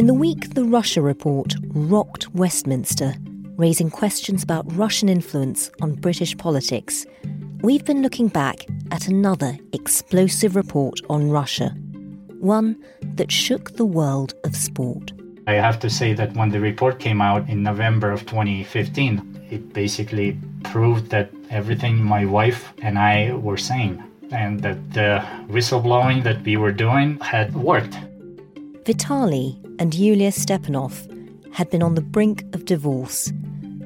In the week the Russia report rocked Westminster, raising questions about Russian influence on British politics, we've been looking back at another explosive report on Russia, one that shook the world of sport. I have to say that when the report came out in November of 2015, it basically proved that everything my wife and I were saying and that the whistleblowing that we were doing had worked. Vitaly and Yulia Stepanov had been on the brink of divorce,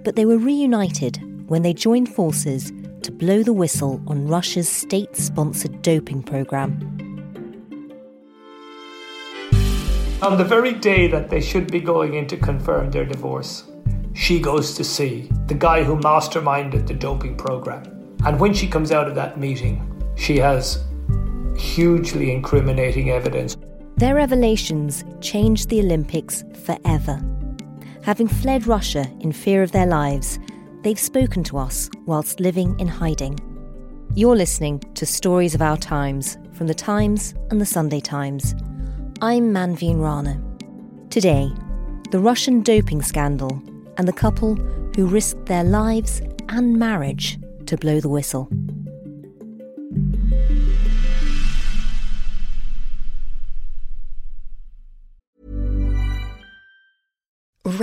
but they were reunited when they joined forces to blow the whistle on Russia's state sponsored doping program. On the very day that they should be going in to confirm their divorce, she goes to see the guy who masterminded the doping program. And when she comes out of that meeting, she has hugely incriminating evidence. Their revelations changed the Olympics forever. Having fled Russia in fear of their lives, they've spoken to us whilst living in hiding. You're listening to Stories of Our Times from The Times and The Sunday Times. I'm Manveen Rana. Today, the Russian doping scandal and the couple who risked their lives and marriage to blow the whistle.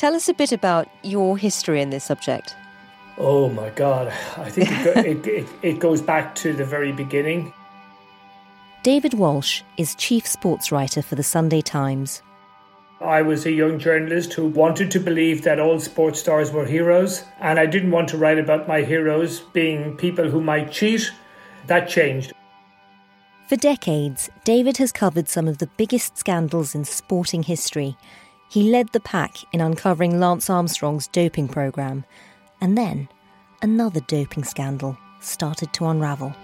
Tell us a bit about your history in this subject. Oh my God. I think it, go, it, it, it goes back to the very beginning. David Walsh is chief sports writer for the Sunday Times. I was a young journalist who wanted to believe that all sports stars were heroes, and I didn't want to write about my heroes being people who might cheat. That changed. For decades, David has covered some of the biggest scandals in sporting history. He led the pack in uncovering Lance Armstrong's doping programme and then another doping scandal started to unravel.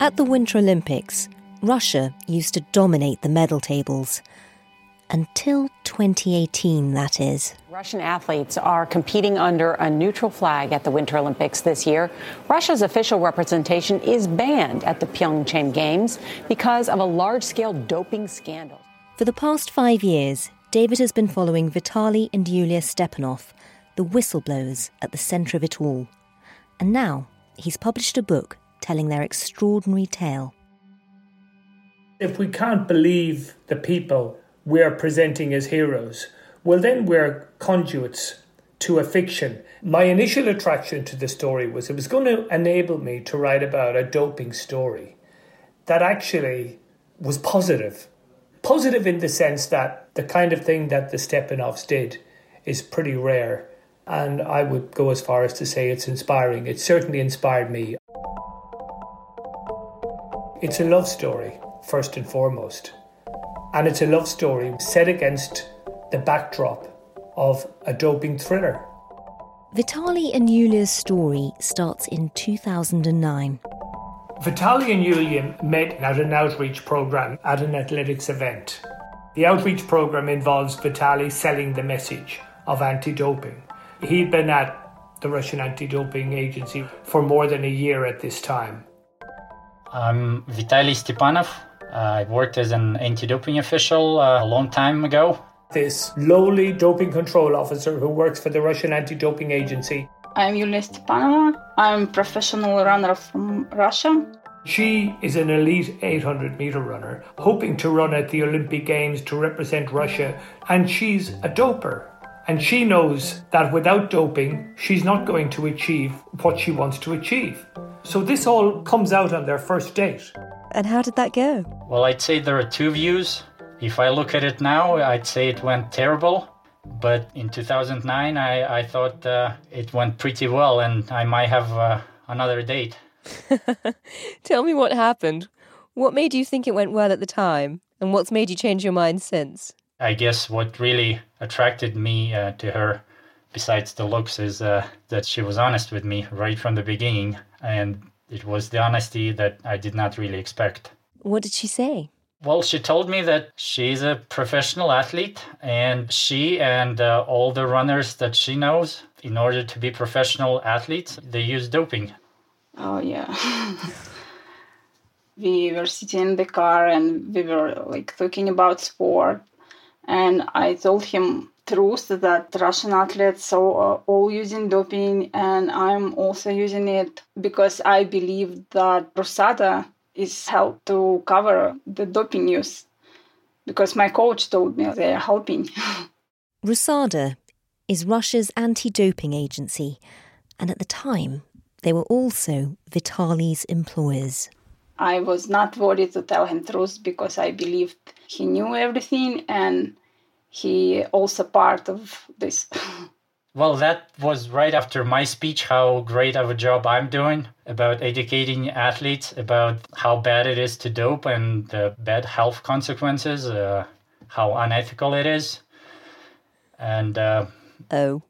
At the Winter Olympics, Russia used to dominate the medal tables. Until 2018, that is. Russian athletes are competing under a neutral flag at the Winter Olympics this year. Russia's official representation is banned at the Pyeongchang Games because of a large scale doping scandal. For the past five years, David has been following Vitaly and Yulia Stepanov the whistleblowers at the centre of it all. And now he's published a book telling their extraordinary tale. If we can't believe the people we're presenting as heroes, well, then we're conduits to a fiction. My initial attraction to the story was it was going to enable me to write about a doping story that actually was positive. Positive in the sense that the kind of thing that the Stepanovs did is pretty rare and I would go as far as to say it's inspiring. It certainly inspired me. It's a love story, first and foremost. And it's a love story set against the backdrop of a doping thriller. Vitaly and Yulia's story starts in 2009. Vitaly and Yulia met at an outreach program at an athletics event. The outreach program involves Vitaly selling the message of anti doping. He'd been at the Russian anti doping agency for more than a year at this time. I'm Vitaly Stepanov. I worked as an anti doping official uh, a long time ago. This lowly doping control officer who works for the Russian anti doping agency. I'm Yulia Stepanova. I'm a professional runner from Russia. She is an elite 800 meter runner, hoping to run at the Olympic Games to represent Russia, and she's a doper. And she knows that without doping, she's not going to achieve what she wants to achieve. So this all comes out on their first date. And how did that go? Well, I'd say there are two views. If I look at it now, I'd say it went terrible. But in 2009, I, I thought uh, it went pretty well and I might have uh, another date. Tell me what happened. What made you think it went well at the time? And what's made you change your mind since? I guess what really attracted me uh, to her, besides the looks, is uh, that she was honest with me right from the beginning. And it was the honesty that I did not really expect. What did she say? Well, she told me that she's a professional athlete and she and uh, all the runners that she knows, in order to be professional athletes, they use doping. Oh, yeah. we were sitting in the car and we were like talking about sport. And I told him truth that Russian athletes are all using doping and I'm also using it because I believe that Rusada is help to cover the doping use because my coach told me they are helping. Rusada is Russia's anti doping agency, and at the time, they were also Vitali's employers. I was not worried to tell him truth because I believed he knew everything and he also part of this. Well, that was right after my speech, how great of a job I'm doing about educating athletes about how bad it is to dope and the bad health consequences, uh, how unethical it is. And. Uh, oh.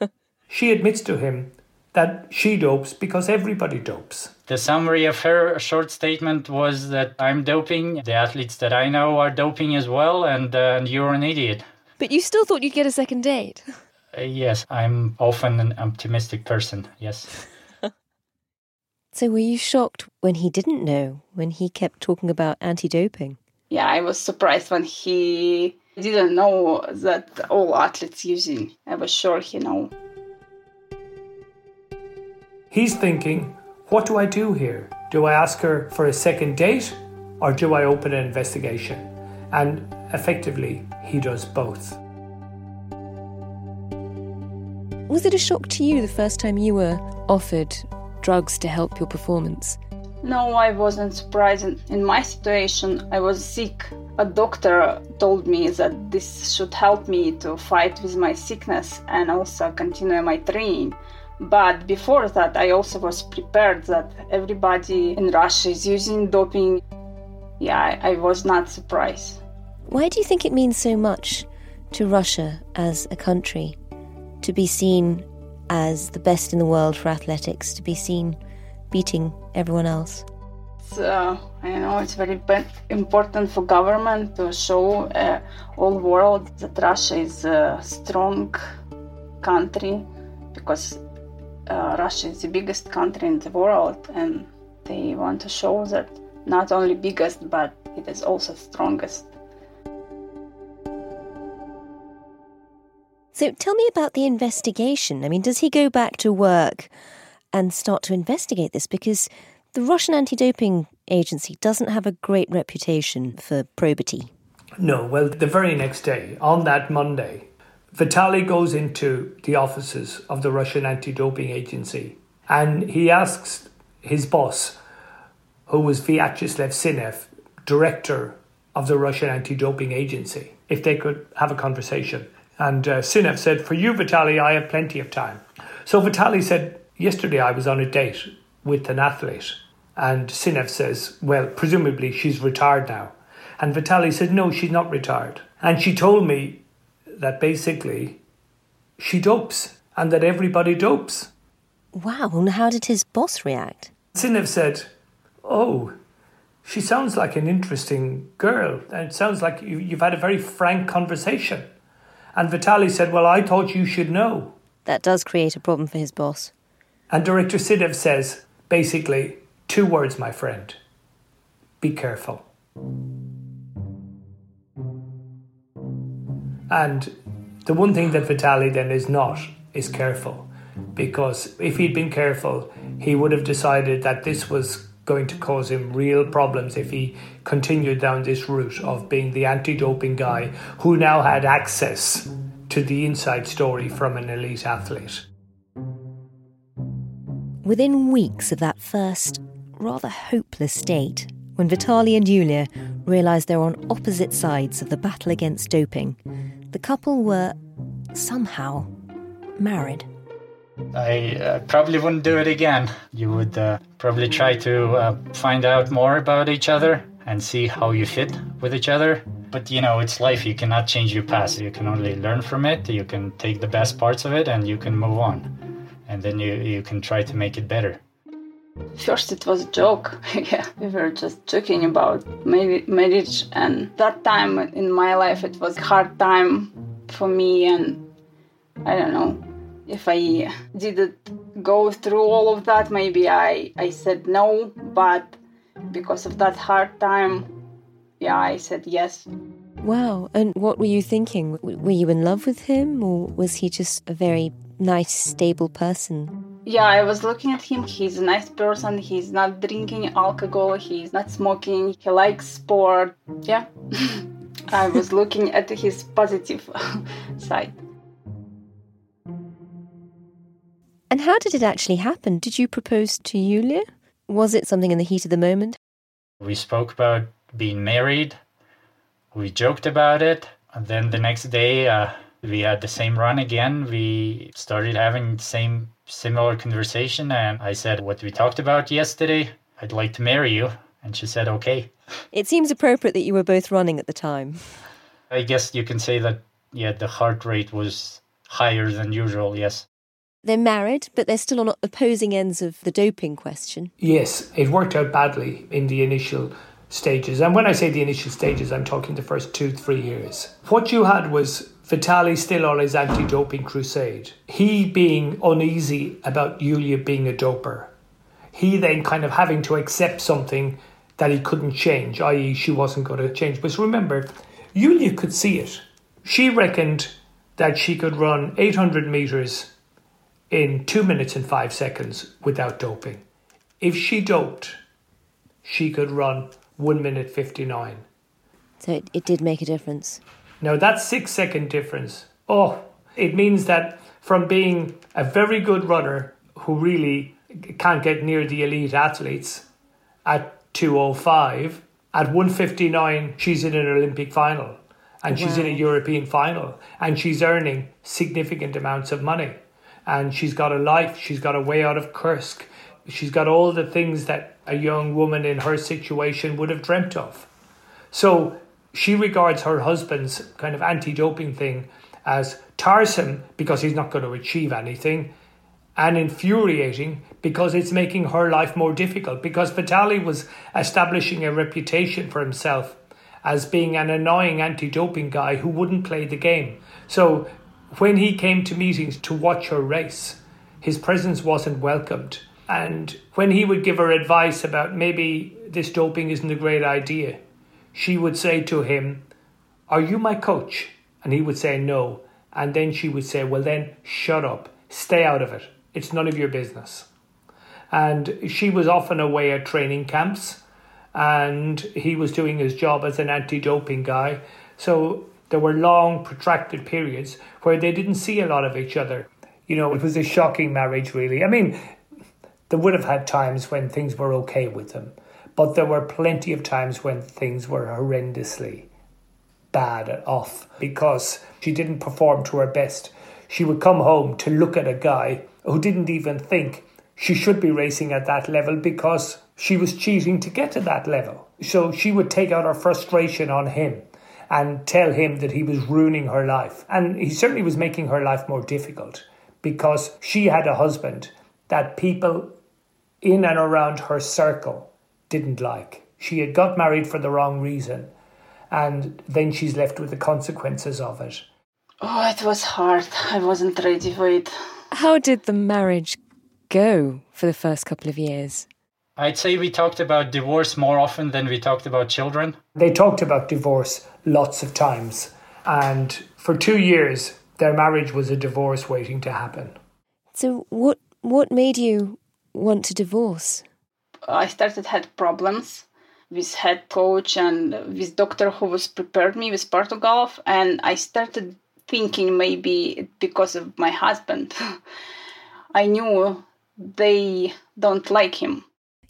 she admits to him that she dopes because everybody dopes. The summary of her short statement was that I'm doping, the athletes that I know are doping as well, and, uh, and you're an idiot. But you still thought you'd get a second date? Uh, yes, I'm often an optimistic person, yes. so were you shocked when he didn't know, when he kept talking about anti doping? Yeah, I was surprised when he didn't know that all athletes using. I was sure he know. He's thinking, what do I do here? Do I ask her for a second date or do I open an investigation? And effectively, he does both. Was it a shock to you the first time you were offered drugs to help your performance? No, I wasn't surprised. In my situation, I was sick. A doctor told me that this should help me to fight with my sickness and also continue my training. But before that, I also was prepared that everybody in Russia is using doping. Yeah, I, I was not surprised. Why do you think it means so much to Russia as a country? To be seen as the best in the world for athletics, to be seen beating everyone else? Uh, I know it's very important for government to show uh, all world that Russia is a strong country because uh, Russia is the biggest country in the world and they want to show that not only biggest but it is also strongest. So tell me about the investigation. I mean, does he go back to work and start to investigate this? Because the Russian anti doping agency doesn't have a great reputation for probity. No, well, the very next day, on that Monday, Vitaly goes into the offices of the Russian anti doping agency and he asks his boss, who was Vyacheslav Sinev, director of the Russian anti doping agency, if they could have a conversation. And uh, Sinev said, For you, Vitaly, I have plenty of time. So Vitaly said, Yesterday I was on a date with an athlete. And Sinev says, Well, presumably she's retired now. And Vitaly said, No, she's not retired. And she told me that basically she dopes and that everybody dopes. Wow, and how did his boss react? Sinev said, Oh, she sounds like an interesting girl. And it sounds like you've had a very frank conversation. And Vitaly said, Well, I thought you should know. That does create a problem for his boss. And Director Sinev says, basically, two words, my friend be careful. And the one thing that Vitaly then is not is careful. Because if he'd been careful, he would have decided that this was going to cause him real problems if he continued down this route of being the anti doping guy who now had access to the inside story from an elite athlete. Within weeks of that first, rather hopeless date, when Vitaly and Yulia realised they're on opposite sides of the battle against doping, the couple were somehow married. I uh, probably wouldn't do it again. You would uh, probably try to uh, find out more about each other and see how you fit with each other. But you know, it's life. You cannot change your past. You can only learn from it. You can take the best parts of it and you can move on. And then you, you can try to make it better. First, it was a joke. yeah, we were just joking about marriage, and that time in my life, it was a hard time for me, and I don't know if I didn't go through all of that. Maybe I I said no, but because of that hard time, yeah, I said yes. Wow. And what were you thinking? Were you in love with him, or was he just a very nice, stable person? yeah i was looking at him he's a nice person he's not drinking alcohol he's not smoking he likes sport yeah i was looking at his positive side and how did it actually happen did you propose to yulia was it something in the heat of the moment we spoke about being married we joked about it and then the next day uh, we had the same run again we started having the same similar conversation and I said what we talked about yesterday. I'd like to marry you. And she said, okay. It seems appropriate that you were both running at the time. I guess you can say that, yeah, the heart rate was higher than usual, yes. They're married, but they're still on opposing ends of the doping question. Yes, it worked out badly in the initial stages. And when I say the initial stages, I'm talking the first two, three years. What you had was Vitaly still on his anti doping crusade. He being uneasy about Yulia being a doper. He then kind of having to accept something that he couldn't change, i.e., she wasn't going to change. But remember, Yulia could see it. She reckoned that she could run 800 meters in two minutes and five seconds without doping. If she doped, she could run one minute 59. So it, it did make a difference. Now, that six second difference, oh, it means that from being a very good runner who really can't get near the elite athletes at 205, at 159, she's in an Olympic final and wow. she's in a European final and she's earning significant amounts of money. And she's got a life, she's got a way out of Kursk, she's got all the things that a young woman in her situation would have dreamt of. So she regards her husband's kind of anti doping thing as tiresome because he's not going to achieve anything and infuriating because it's making her life more difficult. Because Vitaly was establishing a reputation for himself as being an annoying anti doping guy who wouldn't play the game. So when he came to meetings to watch her race, his presence wasn't welcomed. And when he would give her advice about maybe this doping isn't a great idea, she would say to him, Are you my coach? And he would say, No. And then she would say, Well, then shut up, stay out of it. It's none of your business. And she was often away at training camps, and he was doing his job as an anti doping guy. So there were long, protracted periods where they didn't see a lot of each other. You know, it was a shocking marriage, really. I mean, they would have had times when things were okay with them. But there were plenty of times when things were horrendously bad off because she didn't perform to her best. She would come home to look at a guy who didn't even think she should be racing at that level because she was cheating to get to that level. So she would take out her frustration on him and tell him that he was ruining her life. And he certainly was making her life more difficult because she had a husband that people in and around her circle didn't like. She had got married for the wrong reason, and then she's left with the consequences of it. Oh, it was hard. I wasn't ready for it. How did the marriage go for the first couple of years? I'd say we talked about divorce more often than we talked about children. They talked about divorce lots of times, and for two years, their marriage was a divorce waiting to happen. So, what what made you want to divorce? I started had problems with head coach and with doctor who was prepared me with Portugal and I started thinking maybe because of my husband. I knew they don't like him.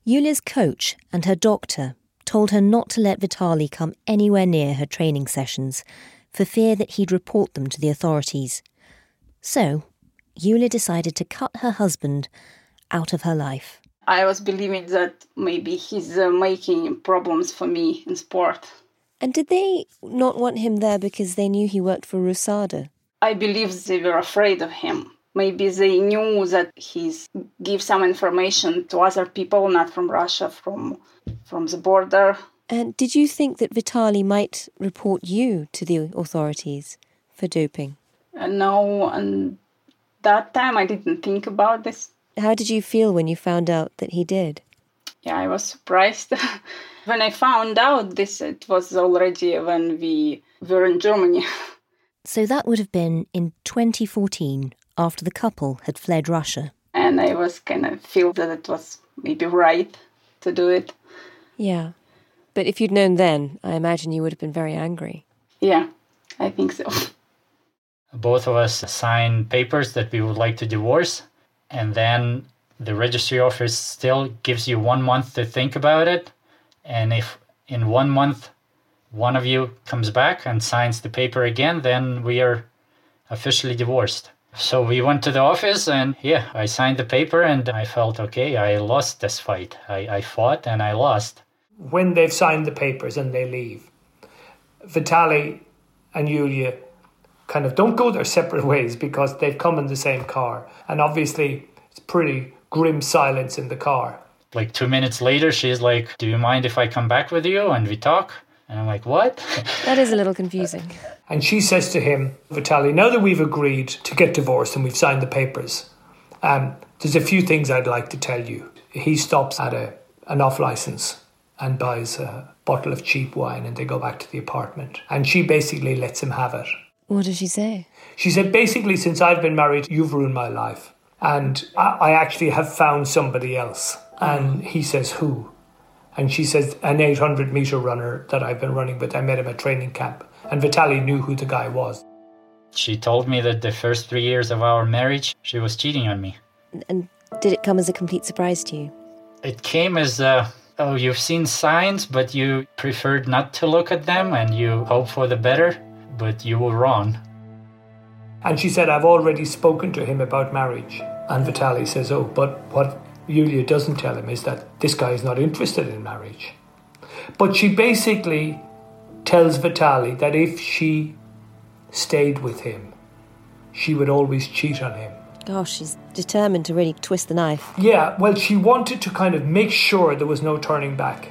Yulia's coach and her doctor told her not to let Vitaly come anywhere near her training sessions for fear that he'd report them to the authorities. So, Yulia decided to cut her husband out of her life. I was believing that maybe he's uh, making problems for me in sport. And did they not want him there because they knew he worked for Rusada? I believe they were afraid of him. Maybe they knew that he's give some information to other people, not from Russia, from from the border. And did you think that Vitali might report you to the authorities for doping? Uh, no, and that time I didn't think about this. How did you feel when you found out that he did? Yeah, I was surprised. when I found out this, it was already when we were in Germany. So that would have been in 2014, after the couple had fled Russia. And I was kind of feel that it was maybe right to do it. Yeah. But if you'd known then, I imagine you would have been very angry. Yeah, I think so. Both of us signed papers that we would like to divorce, and then the registry office still gives you one month to think about it. And if in one month one of you comes back and signs the paper again, then we are officially divorced. So we went to the office and yeah, I signed the paper and I felt okay, I lost this fight. I, I fought and I lost. When they've signed the papers and they leave, Vitali and Yulia kind of don't go their separate ways because they've come in the same car. And obviously, it's pretty grim silence in the car. Like two minutes later, she's like, Do you mind if I come back with you and we talk? And I'm like, What? That is a little confusing. And she says to him, Vitali, now that we've agreed to get divorced and we've signed the papers, um, there's a few things I'd like to tell you. He stops at a, an off license and buys a bottle of cheap wine and they go back to the apartment. And she basically lets him have it. What did she say? She said, basically, since I've been married, you've ruined my life. And I, I actually have found somebody else. And he says, who? And she says, an 800 meter runner that I've been running with. I met him at training camp. And Vitali knew who the guy was. She told me that the first three years of our marriage, she was cheating on me. And did it come as a complete surprise to you? It came as a, oh, you've seen signs, but you preferred not to look at them and you hope for the better, but you were wrong. And she said, I've already spoken to him about marriage. And Vitali says, Oh, but what Yulia doesn't tell him is that this guy is not interested in marriage. But she basically tells Vitali that if she stayed with him, she would always cheat on him. Gosh, she's determined to really twist the knife. Yeah, well, she wanted to kind of make sure there was no turning back.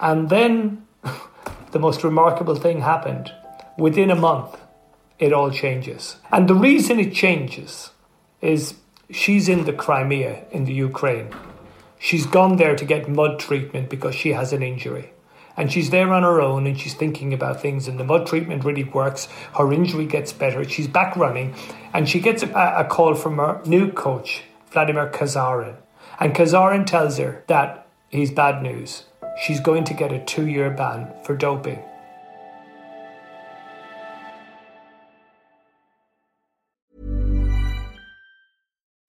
And then the most remarkable thing happened. Within a month, it all changes. And the reason it changes is she's in the Crimea in the Ukraine. She's gone there to get mud treatment because she has an injury. And she's there on her own and she's thinking about things, and the mud treatment really works. Her injury gets better. She's back running, and she gets a, a call from her new coach, Vladimir Kazarin. And Kazarin tells her that he's bad news. She's going to get a two year ban for doping.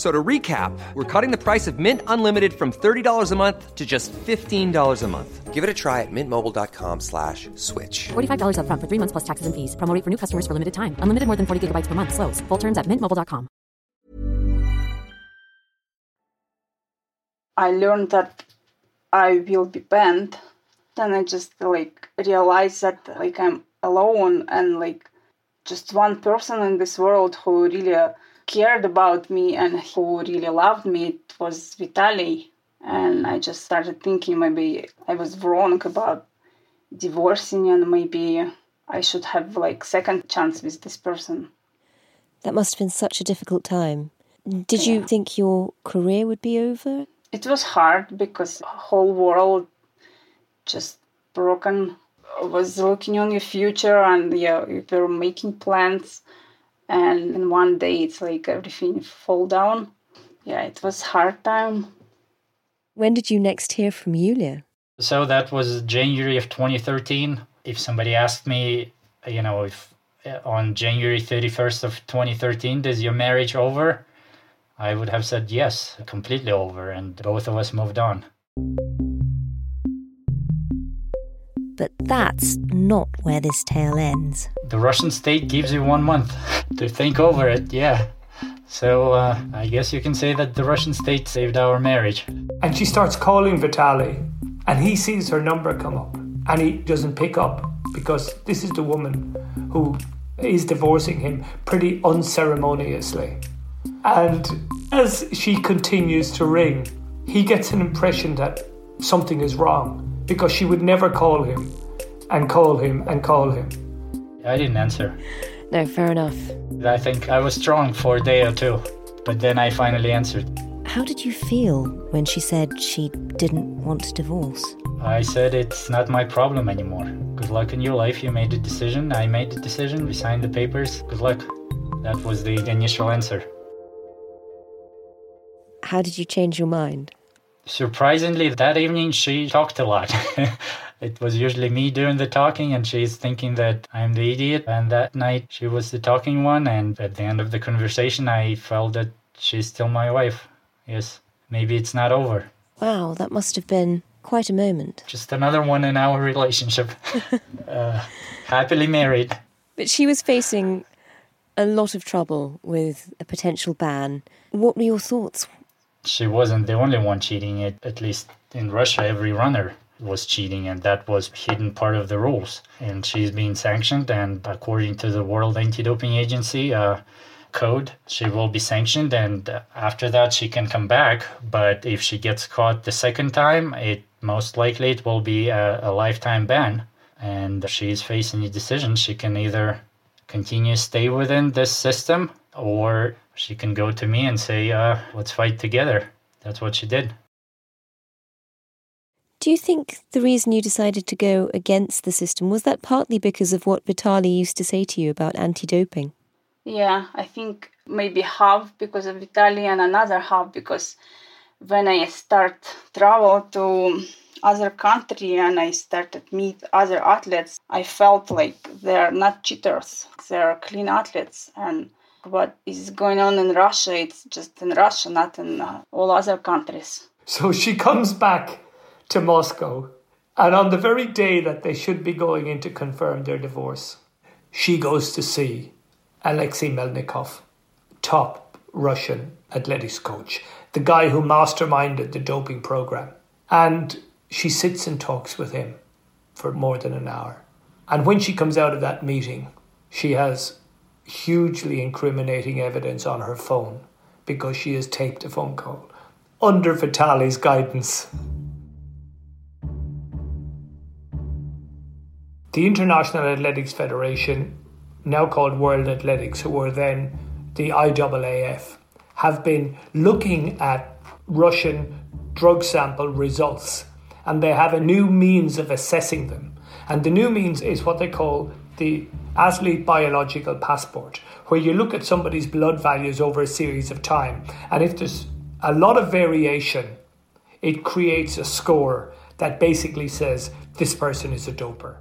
F- So to recap, we're cutting the price of Mint Unlimited from $30 a month to just $15 a month. Give it a try at mintmobile.com slash switch. $45 upfront for three months plus taxes and fees. Promo for new customers for limited time. Unlimited more than 40 gigabytes per month. Slows. Full terms at mintmobile.com. I learned that I will be banned. Then I just like realized that like I'm alone and like just one person in this world who really cared about me and who really loved me it was Vitali. And I just started thinking maybe I was wrong about divorcing and maybe I should have like second chance with this person. That must have been such a difficult time. Did you think your career would be over? It was hard because whole world just broken was looking on your future and yeah you were making plans and in one day it's like everything fall down yeah it was hard time When did you next hear from Yulia? So that was January of 2013. If somebody asked me, you know, if uh, on January 31st of 2013, is your marriage over? I would have said yes, completely over, and both of us moved on. But that's not where this tale ends. The Russian state gives you one month to think over it, yeah. So uh, I guess you can say that the Russian state saved our marriage. And she starts calling Vitali, and he sees her number come up, and he doesn't pick up because this is the woman who is divorcing him pretty unceremoniously. And as she continues to ring, he gets an impression that something is wrong because she would never call him and call him and call him. I didn't answer. No, fair enough. I think I was strong for a day or two, but then I finally answered. How did you feel when she said she didn't want to divorce? I said it's not my problem anymore. Good luck in your life. You made the decision. I made the decision. We signed the papers. Good luck. That was the initial answer. How did you change your mind? Surprisingly, that evening she talked a lot. it was usually me doing the talking, and she's thinking that I'm the idiot. And that night she was the talking one. And at the end of the conversation, I felt that she's still my wife. Yes, maybe it's not over. Wow, that must have been quite a moment. Just another one in our relationship. uh, happily married. But she was facing a lot of trouble with a potential ban. What were your thoughts? She wasn't the only one cheating. It, at least in Russia, every runner was cheating, and that was hidden part of the rules. And she's being sanctioned, and according to the World Anti-Doping Agency uh, code, she will be sanctioned, and after that she can come back. But if she gets caught the second time, it most likely it will be a, a lifetime ban. And she's facing a decision. She can either continue stay within this system or she can go to me and say uh, let's fight together. That's what she did. Do you think the reason you decided to go against the system was that partly because of what Vitali used to say to you about anti doping? yeah i think maybe half because of Vitali and another half because when i start travel to other country and i started meet other athletes i felt like they're not cheaters they're clean athletes. And what is going on in russia it's just in russia not in uh, all other countries So she comes back to Moscow, and on the very day that they should be going in to confirm their divorce, she goes to see Alexei Melnikov, top Russian athletics coach, the guy who masterminded the doping program. And she sits and talks with him for more than an hour. And when she comes out of that meeting, she has hugely incriminating evidence on her phone because she has taped a phone call under Vitali's guidance. The International Athletics Federation, now called World Athletics, who were then the IAAF, have been looking at Russian drug sample results and they have a new means of assessing them. And the new means is what they call the athlete biological passport, where you look at somebody's blood values over a series of time. And if there's a lot of variation, it creates a score that basically says this person is a doper.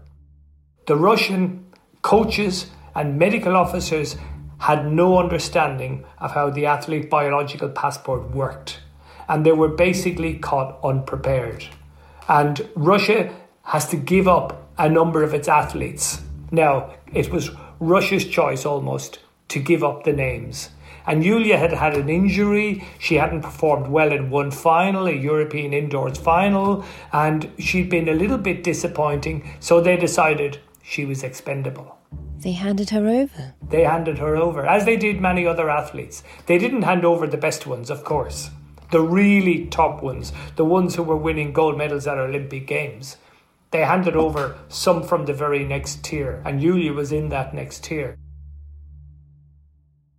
The Russian coaches and medical officers had no understanding of how the athlete biological passport worked, and they were basically caught unprepared. And Russia has to give up a number of its athletes. Now, it was Russia's choice almost to give up the names. And Yulia had had an injury. She hadn't performed well in one final, a European indoors final, and she'd been a little bit disappointing. So they decided she was expendable. They handed her over. They handed her over, as they did many other athletes. They didn't hand over the best ones, of course, the really top ones, the ones who were winning gold medals at Olympic Games, they handed over some from the very next tier, and Yulia was in that next tier.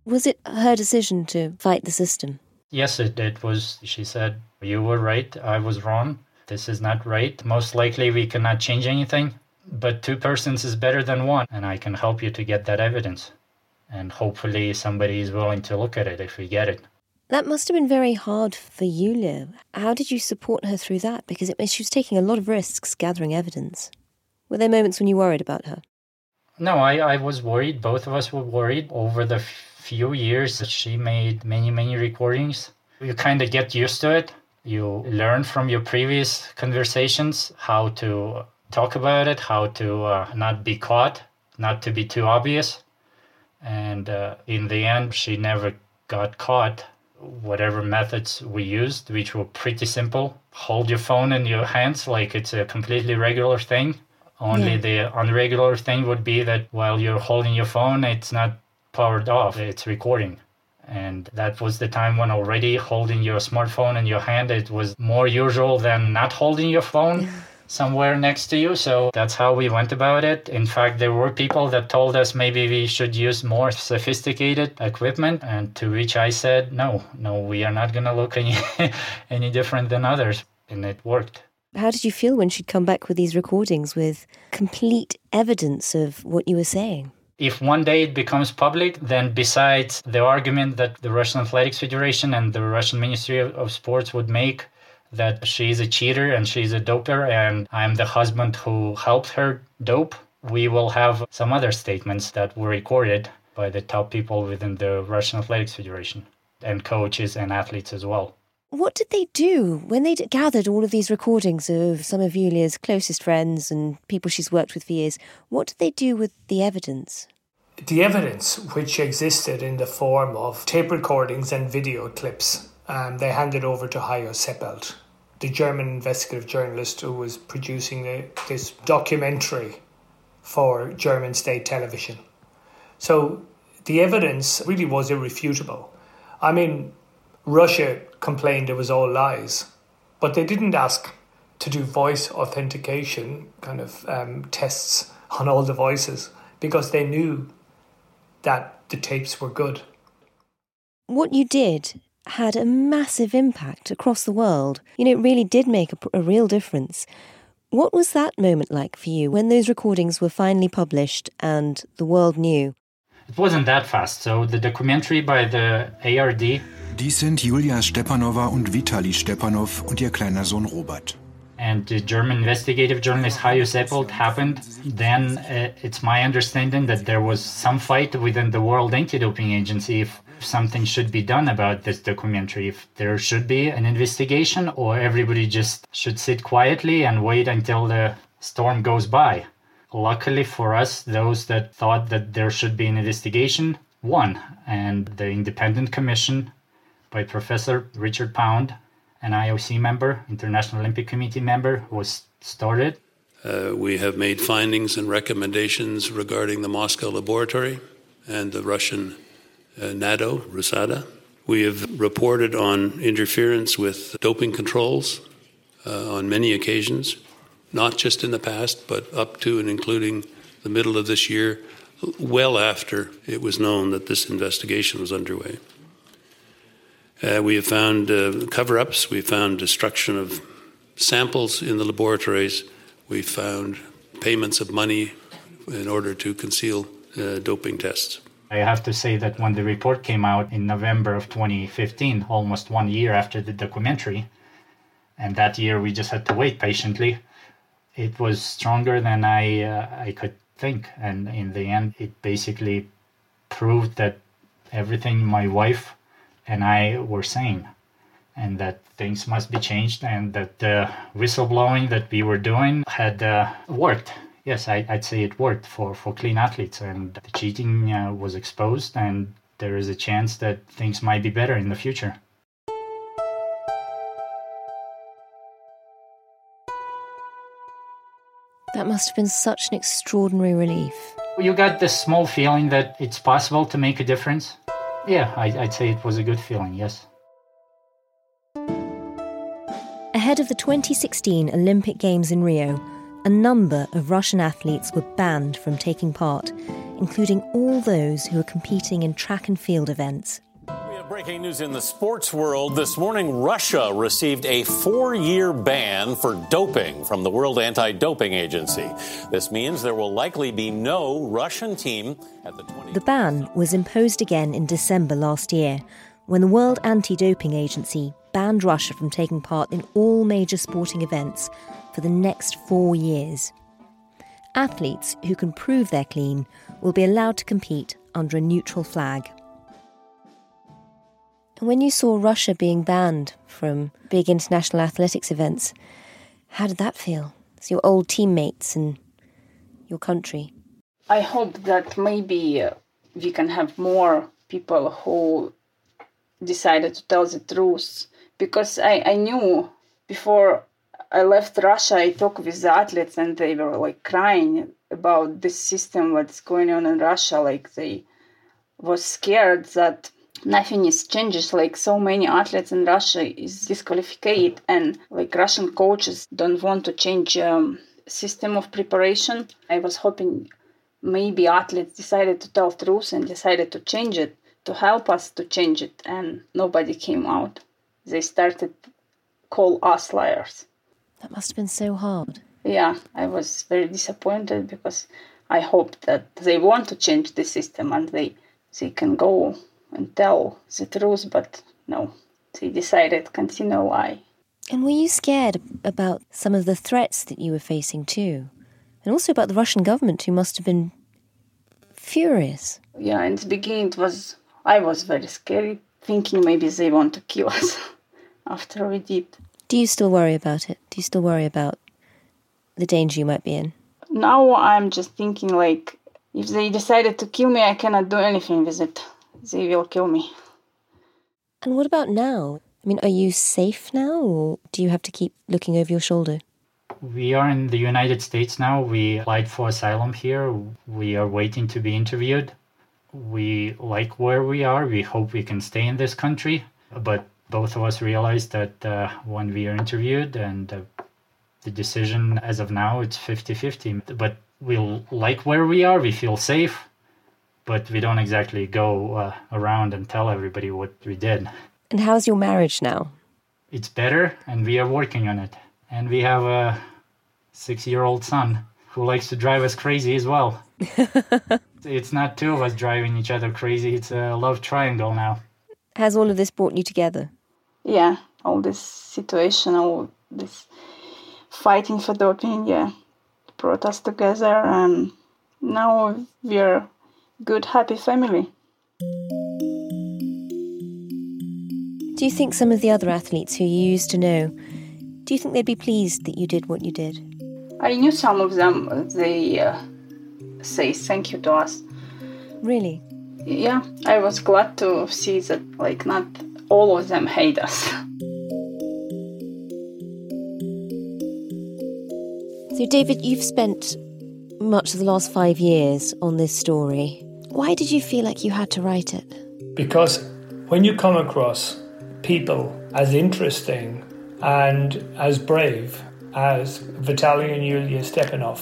Was it her decision to fight the system? Yes, it, it was. She said, You were right, I was wrong. This is not right. Most likely, we cannot change anything, but two persons is better than one, and I can help you to get that evidence. And hopefully, somebody is willing to look at it if we get it. That must have been very hard for you, Yulia. How did you support her through that? Because it, she was taking a lot of risks gathering evidence. Were there moments when you worried about her? No, I, I was worried. Both of us were worried. Over the few years, that she made many, many recordings. You kind of get used to it. You learn from your previous conversations how to talk about it, how to uh, not be caught, not to be too obvious. And uh, in the end, she never got caught whatever methods we used, which were pretty simple. Hold your phone in your hands like it's a completely regular thing. Only yeah. the unregular thing would be that while you're holding your phone, it's not powered off, it's recording. And that was the time when already holding your smartphone in your hand, it was more usual than not holding your phone. somewhere next to you. So that's how we went about it. In fact, there were people that told us maybe we should use more sophisticated equipment, and to which I said, no, no, we are not going to look any, any different than others. And it worked. How did you feel when she'd come back with these recordings with complete evidence of what you were saying? If one day it becomes public, then besides the argument that the Russian Athletics Federation and the Russian Ministry of Sports would make that she's a cheater and she's a doper and I'm the husband who helped her dope, we will have some other statements that were recorded by the top people within the Russian Athletics Federation and coaches and athletes as well. What did they do when they gathered all of these recordings of some of Yulia's closest friends and people she's worked with for years? What did they do with the evidence? The evidence, which existed in the form of tape recordings and video clips, um, they handed over to Hajo Seppelt, the German investigative journalist who was producing the, this documentary for German state television. So the evidence really was irrefutable. I mean, Russia complained it was all lies, but they didn't ask to do voice authentication kind of um, tests on all the voices because they knew that the tapes were good. What you did had a massive impact across the world. You know, it really did make a, a, real difference. What was that moment like for you when those recordings were finally published and the world knew? It wasn't that fast. So the documentary by the ARD. Dies sind Julia Stepanova und Vitali Stepanov und ihr kleiner Sohn Robert. And the German investigative journalist Hajo Seppelt happened. Then uh, it's my understanding that there was some fight within the World Anti-Doping Agency if something should be done about this documentary, if there should be an investigation, or everybody just should sit quietly and wait until the storm goes by. Luckily for us, those that thought that there should be an investigation won, and the independent commission by Professor Richard Pound, an IOC member, International Olympic Committee member, was started. Uh, we have made findings and recommendations regarding the Moscow laboratory and the Russian NADO, RUSADA. We have reported on interference with doping controls uh, on many occasions, not just in the past, but up to and including the middle of this year, well after it was known that this investigation was underway. Uh, we have found uh, cover ups, we found destruction of samples in the laboratories, we found payments of money in order to conceal uh, doping tests. I have to say that when the report came out in November of 2015, almost one year after the documentary, and that year we just had to wait patiently, it was stronger than I uh, I could think, and in the end, it basically proved that everything my wife and I were saying, and that things must be changed, and that the whistleblowing that we were doing had uh, worked yes, I, would say it worked for, for clean athletes, and the cheating uh, was exposed, and there is a chance that things might be better in the future. That must have been such an extraordinary relief. You got this small feeling that it's possible to make a difference. Yeah, I, I'd say it was a good feeling, yes. Ahead of the 2016 Olympic Games in Rio, a number of Russian athletes were banned from taking part, including all those who were competing in track and field events. We have breaking news in the sports world. This morning, Russia received a four year ban for doping from the World Anti Doping Agency. This means there will likely be no Russian team at the 20- The ban was imposed again in December last year when the World Anti Doping Agency banned Russia from taking part in all major sporting events for the next four years. Athletes who can prove they're clean will be allowed to compete under a neutral flag. And when you saw Russia being banned from big international athletics events, how did that feel? It's your old teammates and your country. I hope that maybe uh, we can have more people who decided to tell the truth because I, I knew before I left Russia, I talked with the athletes and they were like crying about this system, what's going on in Russia. Like they was scared that nothing is changes. Like so many athletes in Russia is disqualified and like Russian coaches don't want to change um, system of preparation. I was hoping maybe athletes decided to tell truth and decided to change it to help us to change it and nobody came out they started call us liars That must have been so hard. yeah i was very disappointed because i hoped that they want to change the system and they they can go and tell the truth but no they decided continue lie And were you scared about some of the threats that you were facing too? And also about the Russian government, who must have been furious. yeah in the beginning it was i was very scared thinking maybe they want to kill us after we did Do you still worry about it? Do you still worry about the danger you might be in? now i'm just thinking like if they decided to kill me i cannot do anything with it they will kill me And what about now? I mean, are you safe now, or do you have to keep looking over your shoulder? We are in the United States now. We applied for asylum here. We are waiting to be interviewed. We like where we are. We hope we can stay in this country. But both of us realized that uh, when we are interviewed and uh, the decision as of now, it's 50 50. But we like where we are. We feel safe. But we don't exactly go uh, around and tell everybody what we did. And how's your marriage now? It's better, and we are working on it. And we have a six year old son who likes to drive us crazy as well. it's not two of us driving each other crazy, it's a love triangle now. Has all of this brought you together? Yeah all this situation all this fighting for doping yeah brought us together and now we're good happy family Do you think some of the other athletes who you used to know, do you think they'd be pleased that you did what you did? i knew some of them uh, they uh, say thank you to us Really? yeah i was glad to see that like not all of them hate us So, David, you've spent much of the last five years on this story. Why did you feel like you had to write it? Because when you come across people as interesting and as brave as Vitaly and Yulia Stepanov,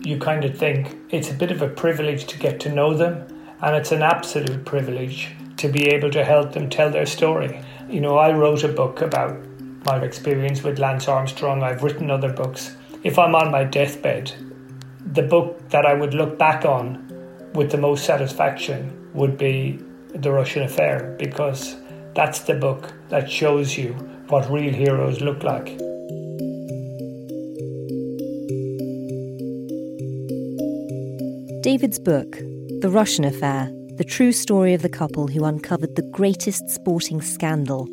you kind of think it's a bit of a privilege to get to know them, and it's an absolute privilege to be able to help them tell their story. You know, I wrote a book about my experience with Lance Armstrong, I've written other books. If I'm on my deathbed, the book that I would look back on with the most satisfaction would be The Russian Affair because that's the book that shows you what real heroes look like. David's book, The Russian Affair The True Story of the Couple Who Uncovered the Greatest Sporting Scandal,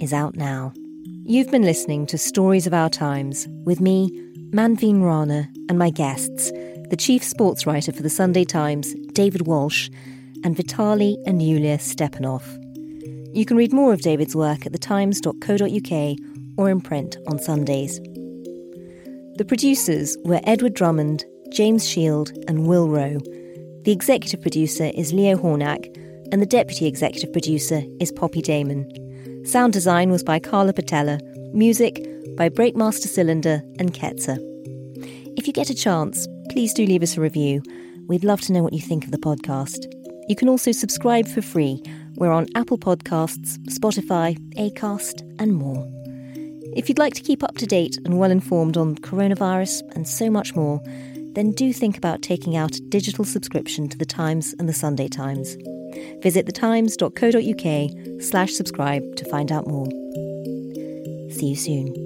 is out now. You've been listening to Stories of Our Times with me, Manveen Rana, and my guests, the chief sports writer for the Sunday Times, David Walsh, and Vitaly and Yulia Stepanov. You can read more of David's work at thetimes.co.uk or in print on Sundays. The producers were Edward Drummond, James Shield, and Will Rowe. The executive producer is Leo Hornak, and the deputy executive producer is Poppy Damon. Sound design was by Carla Patella, music by Breakmaster Cylinder and Ketzer. If you get a chance, please do leave us a review. We'd love to know what you think of the podcast. You can also subscribe for free. We're on Apple Podcasts, Spotify, Acast, and more. If you'd like to keep up to date and well informed on coronavirus and so much more, then do think about taking out a digital subscription to The Times and The Sunday Times. Visit thetimes.co.uk slash subscribe to find out more. See you soon.